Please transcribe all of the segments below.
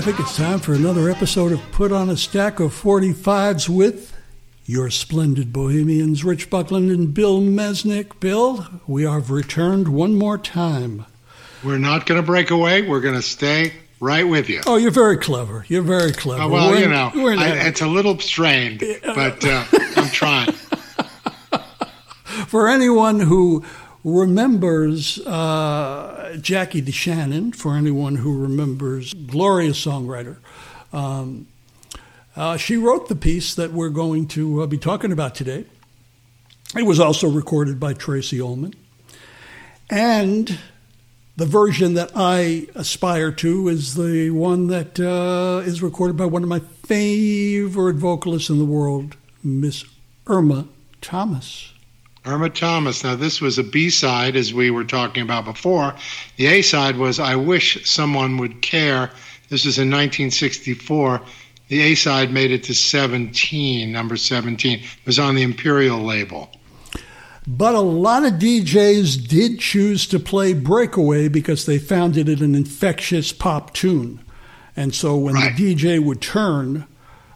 I think it's time for another episode of Put on a Stack of 45s with your splendid bohemians, Rich Buckland and Bill Mesnik. Bill, we have returned one more time. We're not going to break away. We're going to stay right with you. Oh, you're very clever. You're very clever. Oh, well, we're, you know, I, it's a little strained, but uh, I'm trying. For anyone who remembers uh, Jackie DeShannon, for anyone who remembers glorious songwriter. Um, uh, she wrote the piece that we're going to uh, be talking about today. It was also recorded by Tracey Ullman. And the version that I aspire to is the one that uh, is recorded by one of my favorite vocalists in the world, Miss Irma Thomas. Irma Thomas. Now, this was a B side, as we were talking about before. The A side was I Wish Someone Would Care. This was in 1964. The A side made it to 17, number 17. It was on the Imperial label. But a lot of DJs did choose to play Breakaway because they found it an infectious pop tune. And so when right. the DJ would turn,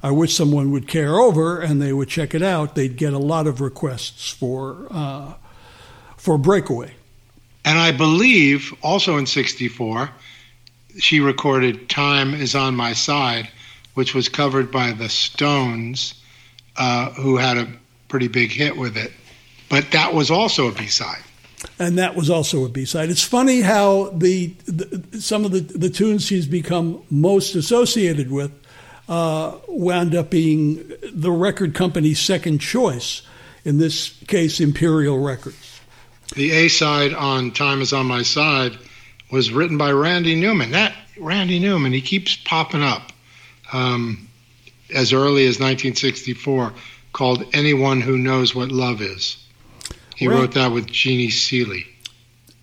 I wish someone would care over and they would check it out. They'd get a lot of requests for uh, for Breakaway. And I believe also in '64, she recorded "Time Is on My Side," which was covered by the Stones, uh, who had a pretty big hit with it. But that was also a B side and that was also a B-side. It's funny how the, the, some of the, the tunes she's become most associated with uh, wound up being the record company's second choice, in this case, Imperial Records. The A side on Time is on My Side was written by Randy Newman. That Randy Newman, he keeps popping up um, as early as 1964, called Anyone Who Knows What Love Is. He right. wrote that with Jeannie Seely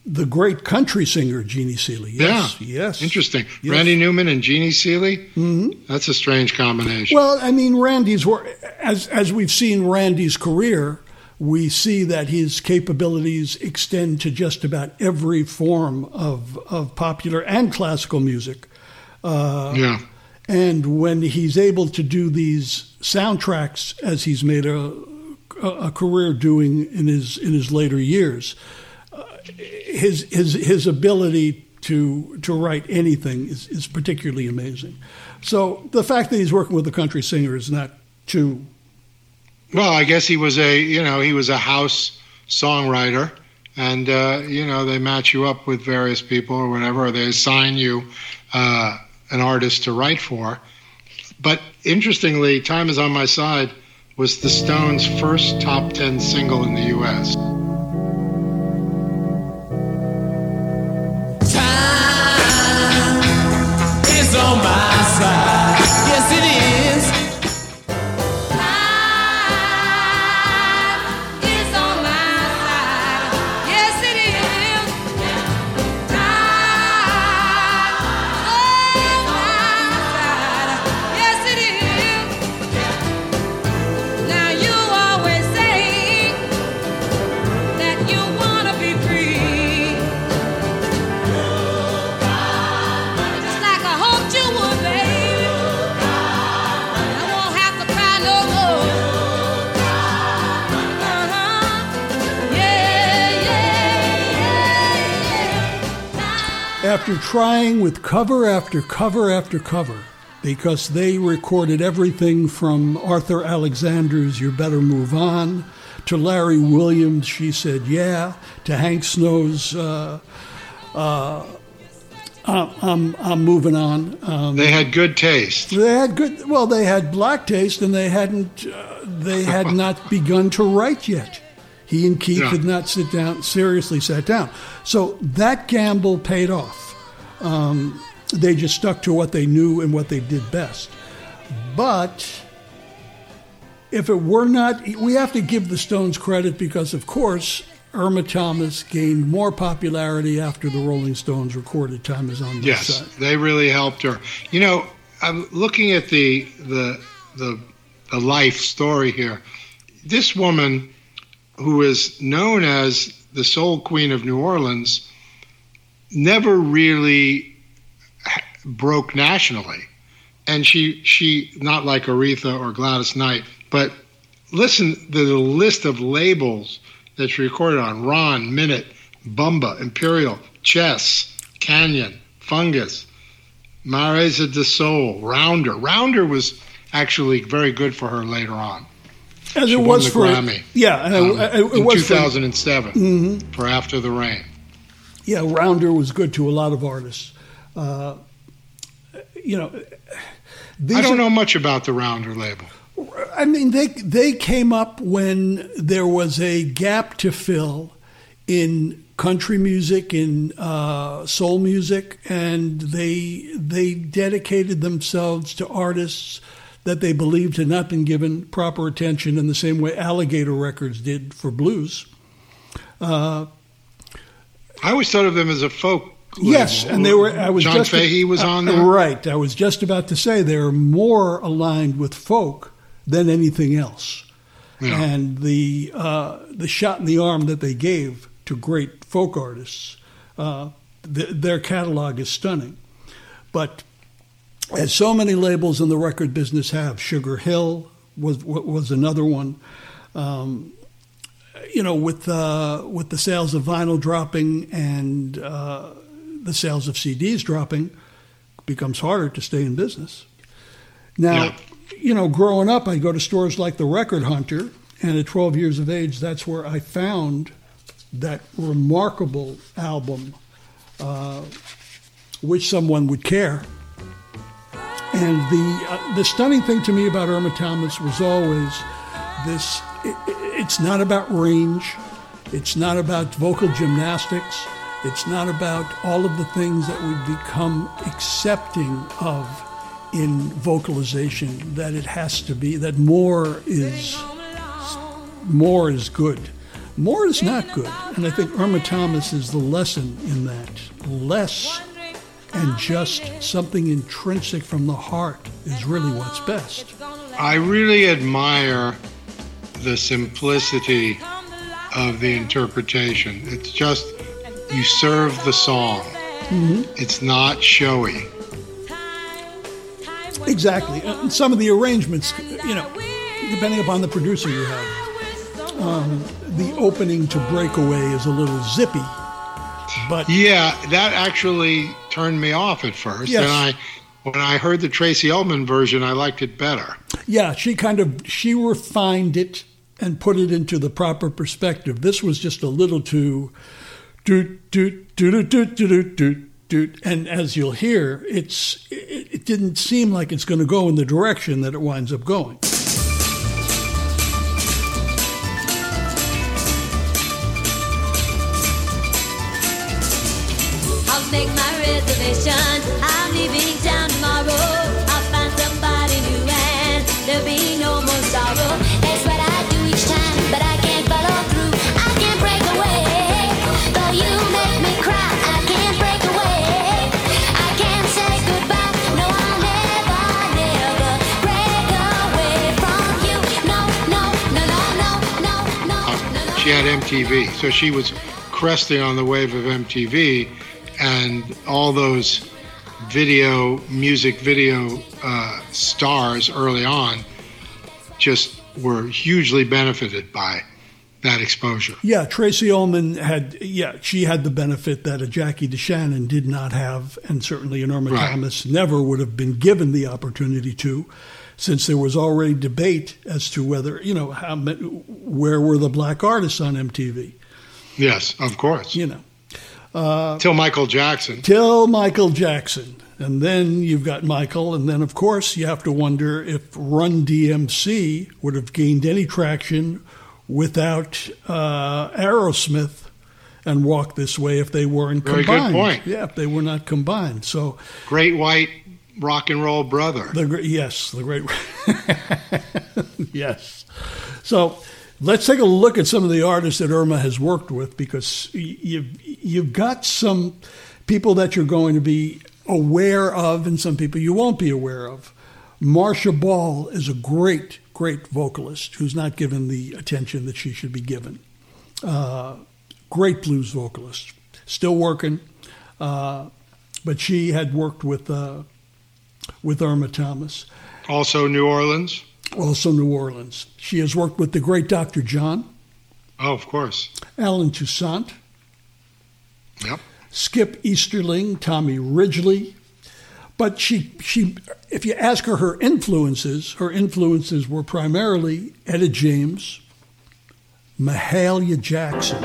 the great country singer Jeannie Seely. Yes, yeah. yes. Interesting. Yes. Randy Newman and Jeannie Seely. Mm-hmm. That's a strange combination. Well, I mean, Randy's as as we've seen Randy's career, we see that his capabilities extend to just about every form of of popular and classical music. Uh, yeah. And when he's able to do these soundtracks, as he's made a a career doing in his in his later years, his his his ability to to write anything is, is particularly amazing. So the fact that he's working with a country singer is not too. Well, I guess he was a you know he was a house songwriter, and uh, you know they match you up with various people or whatever, or they assign you uh, an artist to write for. But interestingly, "Time Is on My Side" was the Stones' first top ten single in the U.S. after trying with cover after cover after cover, because they recorded everything from Arthur Alexander's You Better Move On to Larry Williams' She Said Yeah to Hank Snow's uh, uh, I'm, I'm moving on. Um, they had good taste. They had good. Well, they had black taste, and they hadn't. Uh, they had not begun to write yet. He and Keith yeah. not sit down seriously sat down. So that gamble paid off. Um, they just stuck to what they knew and what they did best. But if it were not, we have to give the Stones credit because, of course, Irma Thomas gained more popularity after the Rolling Stones recorded "Time Is on My yes, Side." Yes, they really helped her. You know, I'm looking at the the the, the life story here. This woman who is known as the Soul Queen of New Orleans, never really broke nationally. And she she not like Aretha or Gladys Knight, but listen to the list of labels that she recorded on Ron, Minit, Bumba, Imperial, Chess, Canyon, Fungus, Maison de Soul, Rounder. Rounder was actually very good for her later on. As She it was for Grammy, yeah, um, it, it in was for, 2007 Mhm. for After the Rain. Yeah. Rounder was good to a lot of artists. Uh, you know, I don't are- know much about the Rounder label. I mean, they they came up when there was a gap to fill in country music, in uh, soul music, and they they dedicated themselves to artists that they believed had not been given proper attention in the same way Alligator Records did for blues. Uh, I always thought of them as a folk. Yes, and they were. I was John just Fahey was uh, on there. Right. I was just about to say they're more aligned with folk than anything else, Yeah. and the uh, the shot in the arm that they gave to great folk artists. Uh, th- their catalog is stunning, but as so many labels in the record business have, Sugar Hill was was another one. Um, you know, with uh, with the sales of vinyl dropping and uh, the sales of CDs dropping, it becomes harder to stay in business. Now, Yeah. you know, growing up, I go to stores like the Record Hunter, and at 12 years of age, that's where I found that remarkable album, uh, which someone would care. And the uh, the stunning thing to me about Irma Thomas was always this: it's not about range, it's not about vocal gymnastics, it's not about all of the things that we've become accepting of in vocalization. That it has to be that more is more is good. More is not good. And I think Irma Thomas is the lesson in that. Less and just something intrinsic from the heart is really what's best. I really admire the simplicity of the interpretation. It's just you serve the song. Mm-hmm. It's not showy. Exactly. And some of the arrangements, you know, depending upon the producer you have, um, the opening to Breakaway is a little zippy. But Yeah, that actually turned me off at first. Yes. And I when I heard the Tracey Ullman version, I liked it better. yeah, she kind of she refined it and put it into the proper perspective. This was just a little too doot doot doot doot doot doot doot. And as you'll hear, it's it, it didn't seem like it's going to go in the direction that it winds up going. Make my reservation. I'm leaving town tomorrow. I'll find somebody new and there'll be She had MTV, so she was cresting on the wave of MTV, and all those video, music video uh, stars early on just were hugely benefited by that exposure. Yeah, Tracey Ullman had yeah, she had the benefit that a Jackie DeShannon did not have, and certainly an Irma Right. Thomas never would have been given the opportunity to, since there was already debate as to whether you know how where were the black artists on MTV. Yes, of course. You know, Till Michael Jackson. till Michael Jackson, and then you've got Michael, and then of course you have to wonder if Run DMC would have gained any traction without uh, Aerosmith and Walk This Way if they weren't Very good combined. point. Yeah, if they were not combined. So Great white rock and roll brother. the yes, the great yes. So let's take a look at some of the artists that Irma has worked with because you've you've got some people that you're going to be aware of and some people you won't be aware of. Marcia Ball is a great, great vocalist who's not given the attention that she should be given. Uh, great blues vocalist, still working. Uh, but she had worked with uh, with Irma Thomas, Also, New Orleans. also New Orleans. She has worked with the great Dr. John, Oh, of course. Allen Toussaint, Yep. Skip Easterling, Tommy Ridgley. But she, she, if you ask her her influences, her influences were primarily Etta James, Mahalia Jackson.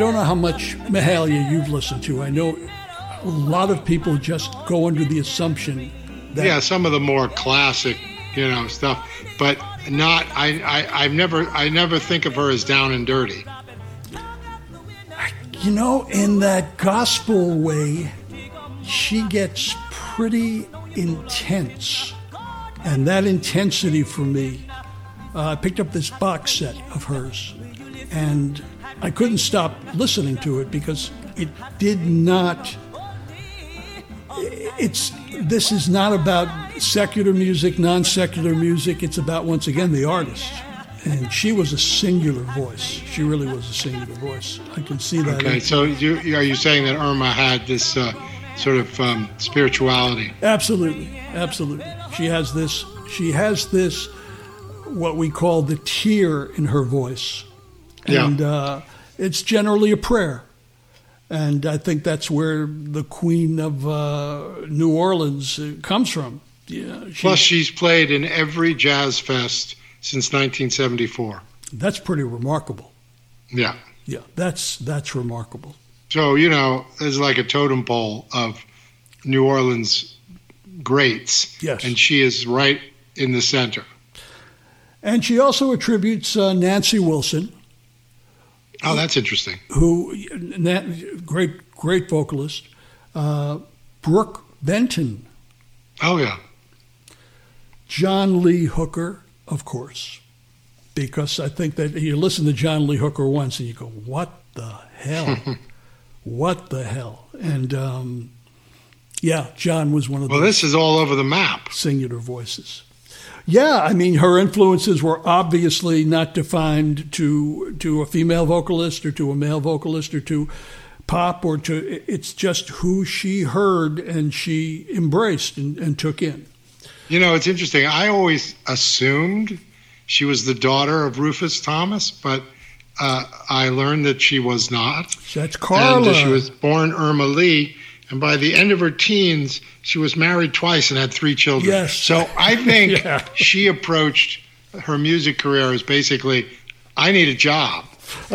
Don't know how much Mahalia you've listened to. I know a lot of people just go under the assumption that Yeah, some of the more classic, you know, stuff, but not. I, I, I've never, I never think of her as down and dirty. You know, in that gospel way, she gets pretty intense. And that intensity for me, uh, I picked up this box set of hers, and I couldn't stop listening to it because it did not. It's this is not about secular music, non-secular music. It's about once again the artist, and she was a singular voice. She really was a singular voice. I can see that. Okay, so you, are you saying that Irma had this uh, sort of um, spirituality? Absolutely, absolutely. She has this. She has this. What we call the tear in her voice, Yeah. and uh, it's generally a prayer. And I think that's where the Queen of uh, New Orleans uh, comes from. Yeah, she, Plus, she's played in every jazz fest since 1974. that's pretty remarkable. Yeah. Yeah, that's that's remarkable. So, you know, there's like a totem pole of New Orleans greats. Yes. And she is right in the center. And she also attributes uh, Nancy Wilson, Oh, that's interesting. who Na- great great vocalist, uh, Brook Benton, Oh, yeah. John Lee Hooker, of course, because I think that you listen to John Lee Hooker once and you go, "What the hell? what the hell?" And um, yeah, John was one of Well, the this is all over the map. singular voices. Yeah, I mean, her influences were obviously not defined to to a female vocalist or to a male vocalist or to pop or to. It's just who she heard and she embraced and, and took in. You know, it's interesting. I always assumed she was the daughter of Rufus Thomas, but uh, I learned that she was not. That's Carla. And she was born Irma Lee. And by the end of her teens, she was married twice and had three children. Yes. So I think Yeah. she approached her music career as basically, I need a job.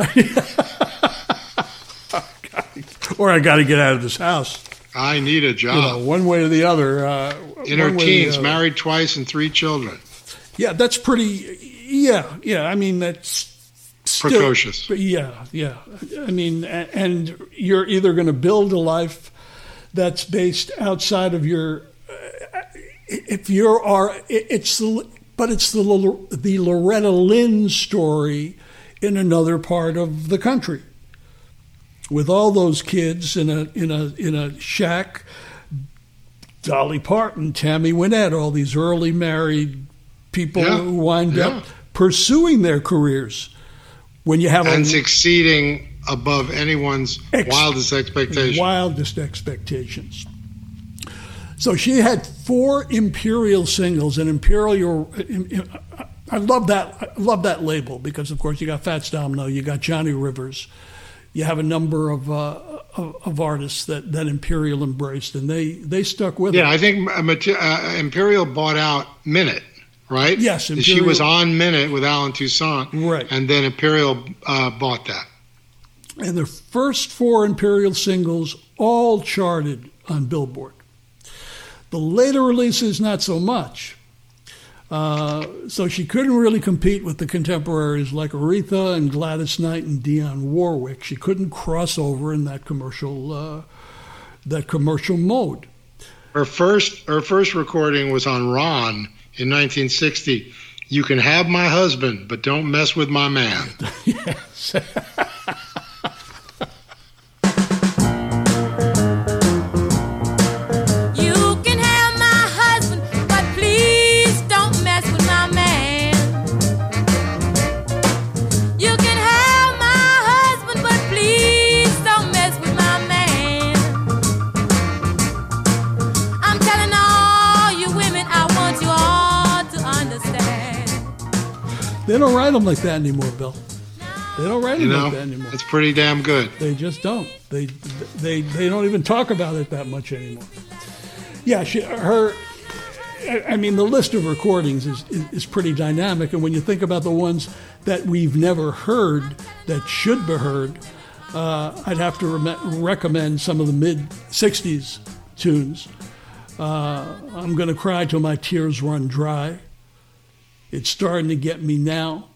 or I got to get out of this house. I need a You know, job. one way or the other. Uh, In her one way or the teens, married twice and three children. Yeah, that's pretty. Yeah, yeah. I mean, that's still- Precocious. Yeah, yeah. I mean, and you're either going to build a life that's based outside of your. uh, If you are, it- it's the, but it's the the Loretta Lynn story in another part of the country, with all those kids in a in a in a shack. Dolly Parton, Tammy Wynette, all these early married people Yeah, who wind yeah. up pursuing their careers. When you have And a succeeding above anyone's Ex- wildest expectations. wildest expectations. So she had four Imperial singles, and Imperial. I love that. I love that label because, of course, you got Fats Domino, you got Johnny Rivers, you have a number of uh, of, of artists that, that Imperial embraced, and they they stuck with Yeah, it. I think uh, uh, Imperial bought out Minit, right? Yes, she was on Minit with Allen Toussaint, Right. And then Imperial uh, bought that. And their first four Imperial singles all charted on Billboard. The later releases, not so much. Uh, so she couldn't really compete with the contemporaries like Aretha and Gladys Knight and Dionne Warwick. She couldn't cross over in that commercial uh, that commercial mode. Her first her first recording was on Ron in 1960. You can have my husband, but don't mess with my man. yes. Them like that anymore, Bill. They don't write You know, like that anymore. it's pretty damn good. They just don't. They they they don't even talk about it that much anymore. Yeah, she, her. I- mean, the list of recordings is, is is pretty dynamic, and when you think about the ones that we've never heard that should be heard, uh, I'd have to rem- recommend some of the mid '60s tunes. Uh, I'm gonna cry till my tears run dry. It's starting to get me now,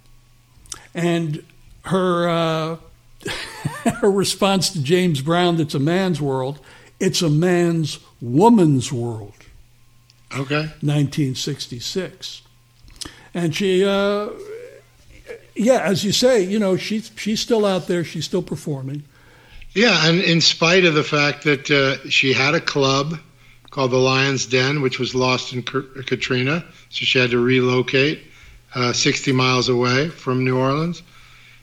and her. Uh, her response to James Brown, "It's a man's world. It's a man's woman's world." Okay. 1966, and she, uh, yeah, as you say, you know, she's she's still out there. She's still performing. Yeah, and in spite of the fact that uh, she had a club called the Lion's Den, which was lost in K- Katrina, so she had to relocate uh, 60 miles away from New Orleans.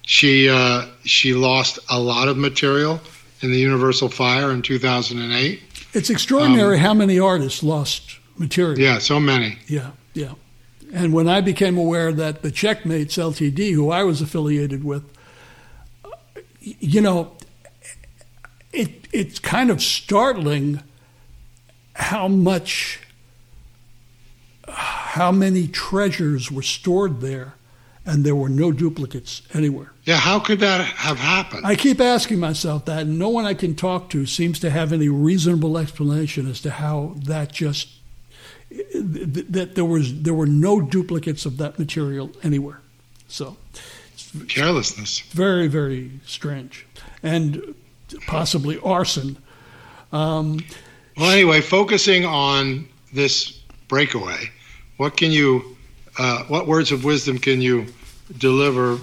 She uh, she lost a lot of material in the Universal Fire in 2008. It's extraordinary how many artists lost material. Yeah, so many. Yeah, yeah. And when I became aware that the Checkmates Ltd., who I was affiliated with, you know, it it's kind of startling how much, how many treasures were stored there, and there were no duplicates anywhere. Yeah, how could that have happened? I keep asking myself that, and no one I can talk to seems to have any reasonable explanation as to how that just that there was there were no duplicates of that material anywhere. So Carelessness. very very strange, and possibly arson. Um, Well, anyway, focusing on this breakaway, what can you, uh, what words of wisdom can you deliver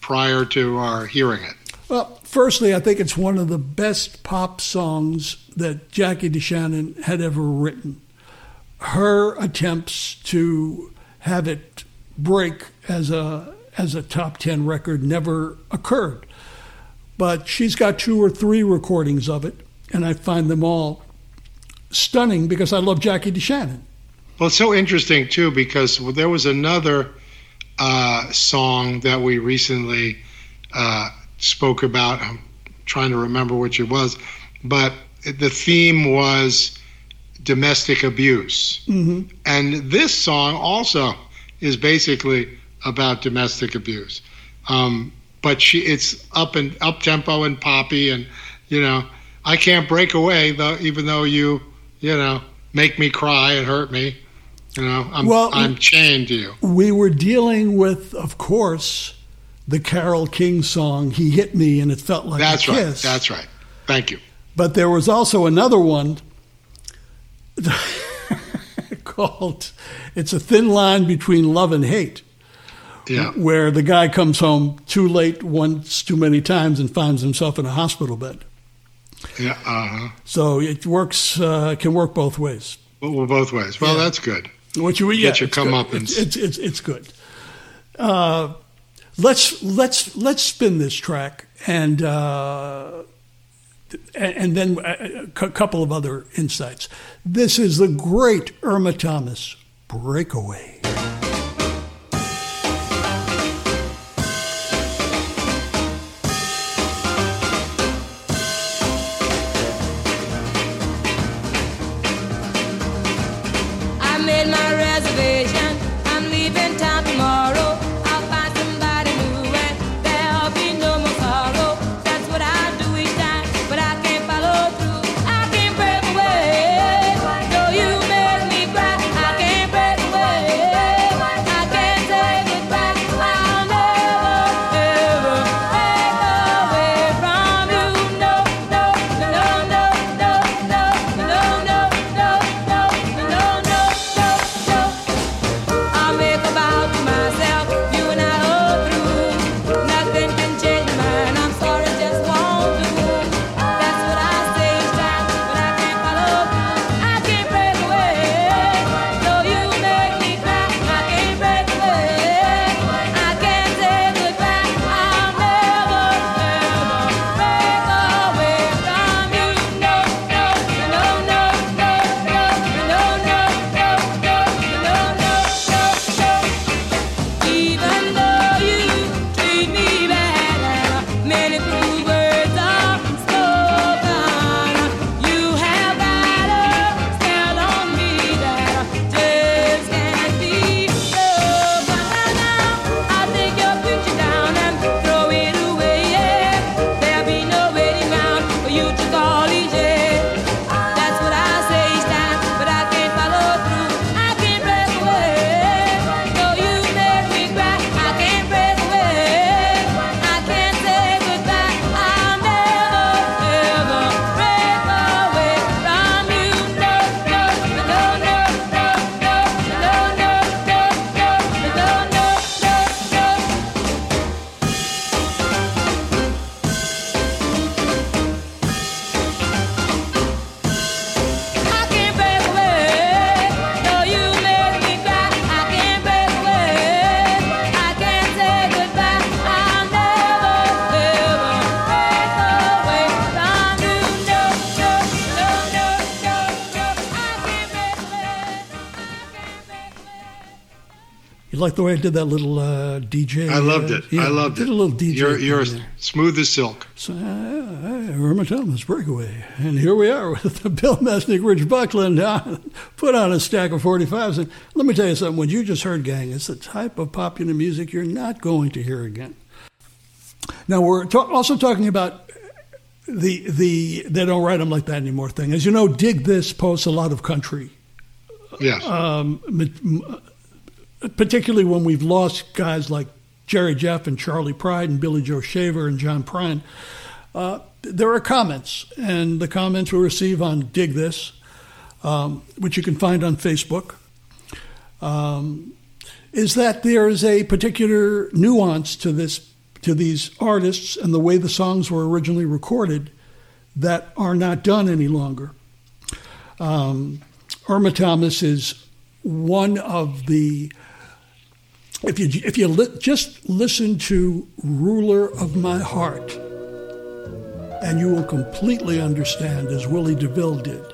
prior to our hearing it? Well, firstly, I think it's one of the best pop songs that Jackie DeShannon had ever written. Her attempts to have it break as a as a top ten record never occurred, but she's got two or three recordings of it, and I find them all stunning because I love Jackie DeShannon. Well, it's so interesting too because there was another uh, song that we recently uh, spoke about. I'm trying to remember which it was, but the theme was domestic abuse, hmm and this song also is basically about domestic abuse. Um, but she, it's up and up tempo and poppy, and you know, I can't break away though, even though you, you know, make me cry and hurt me. You know, I'm Well- I'm chained to you. We were dealing with, of course, the Carole King song "He Hit Me and It Felt Like That's a right. Kiss." That's right. Thank you. But there was also another one called It's a Thin Line Between Love and Hate, Yeah. where the guy comes home too late once too many times and finds himself in a hospital bed. Yeah. Uh huh. So it works, uh, can work both ways. Well, both ways. Well, Yeah. that's good. What you yeah, Get your comeuppance. It's, it's it's good. Uh, let's let's let's spin this track and uh, and, then a, a couple of other insights. This is the great Irma Thomas breakaway. Like the way I did that little uh, DJ? I loved uh, it. yeah, I loved did it. a little DJ. You're, you're smooth as silk. So, uh, uh, Irma Thomas, Breakaway. And here we are with the Bill Mesnik, Rich Buckland, uh, put on a stack of 45s. And let me tell you something, what you just heard, gang, it's the type of popular music you're not going to hear again. Now, we're ta- also talking about the, the they don't write them like that anymore thing. As you know, Dig This posts a lot of country Yes. um, particularly when we've lost guys like Jerry Jeff and Charley Pride and Billy Joe Shaver and John Prine. Uh, there are comments, and the comments we receive on Dig This, um, which you can find on Facebook, um, is that there is a particular nuance to this to these artists and the way the songs were originally recorded that are not done any longer. Um, Irma Thomas is one of the. If you if you li- just listen to "Ruler of My Heart," and you will completely understand, as Willie DeVille did,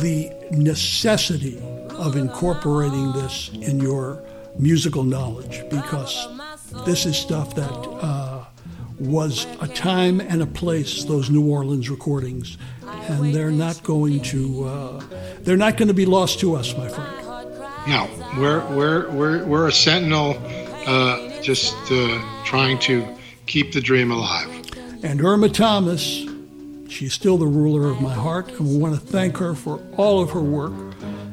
the necessity of incorporating this in your musical knowledge, because this is stuff that uh, was a time and a place. Those New Orleans recordings, and they're not going to uh, they're not going to be lost to us, my friend. No, we're we're we're we're a sentinel, uh, just uh, trying to keep the dream alive. And Irma Thomas, she's still the ruler of my heart, and we want to thank her for all of her work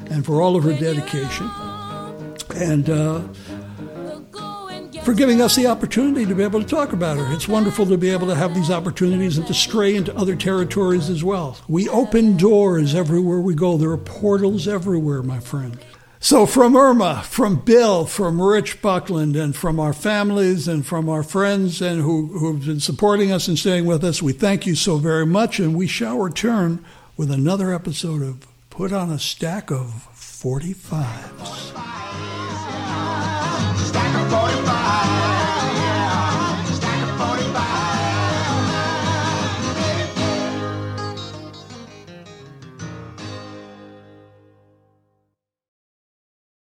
and for all of her dedication, and uh, for giving us the opportunity to be able to talk about her. It's wonderful to be able to have these opportunities and to stray into other territories as well. We open doors everywhere we go. There are portals everywhere, my friend. So, from Irma, from Bill, from Rich Buckland, and from our families and from our friends and who, who've been supporting us and staying with us, we thank you so very much. And we shall return with another episode of Put on a Stack of 45s.